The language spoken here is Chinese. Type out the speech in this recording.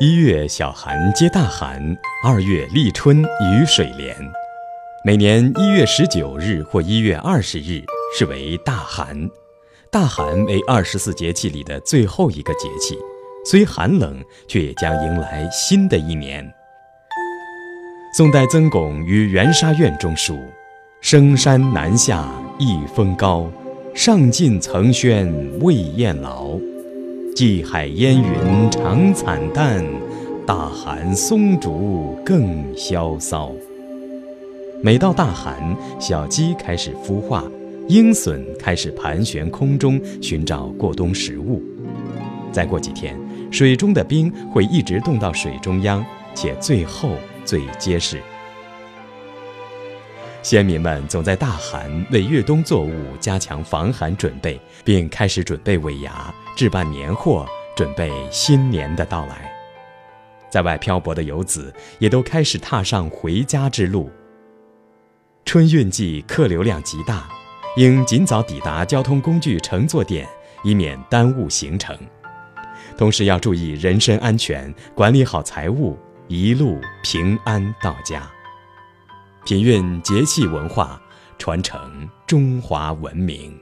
一月小寒接大寒，二月立春雨水连。每年一月十九日或一月二十日是为大寒。大寒为二十四节气里的最后一个节气，虽寒冷，却也将迎来新的一年。宋代曾巩于《元沙苑》中书：“生山南下一峰高，上尽层轩未厌劳。际海烟云常惨淡，大寒松竹更萧骚。”每到大寒，小鸡开始孵化。鹰隼开始盘旋空中寻找过冬食物，再过几天，水中的冰会一直冻到水中央，且最厚最结实。先民们总在大寒为越冬作物加强防寒准备，并开始准备尾牙，置办年货，准备新年的到来。在外漂泊的游子也都开始踏上回家之路。春运季客流量极大。应尽早抵达交通工具乘坐点，以免耽误行程。同时要注意人身安全，管理好财物，一路平安到家。品韵节气文化，传承中华文明。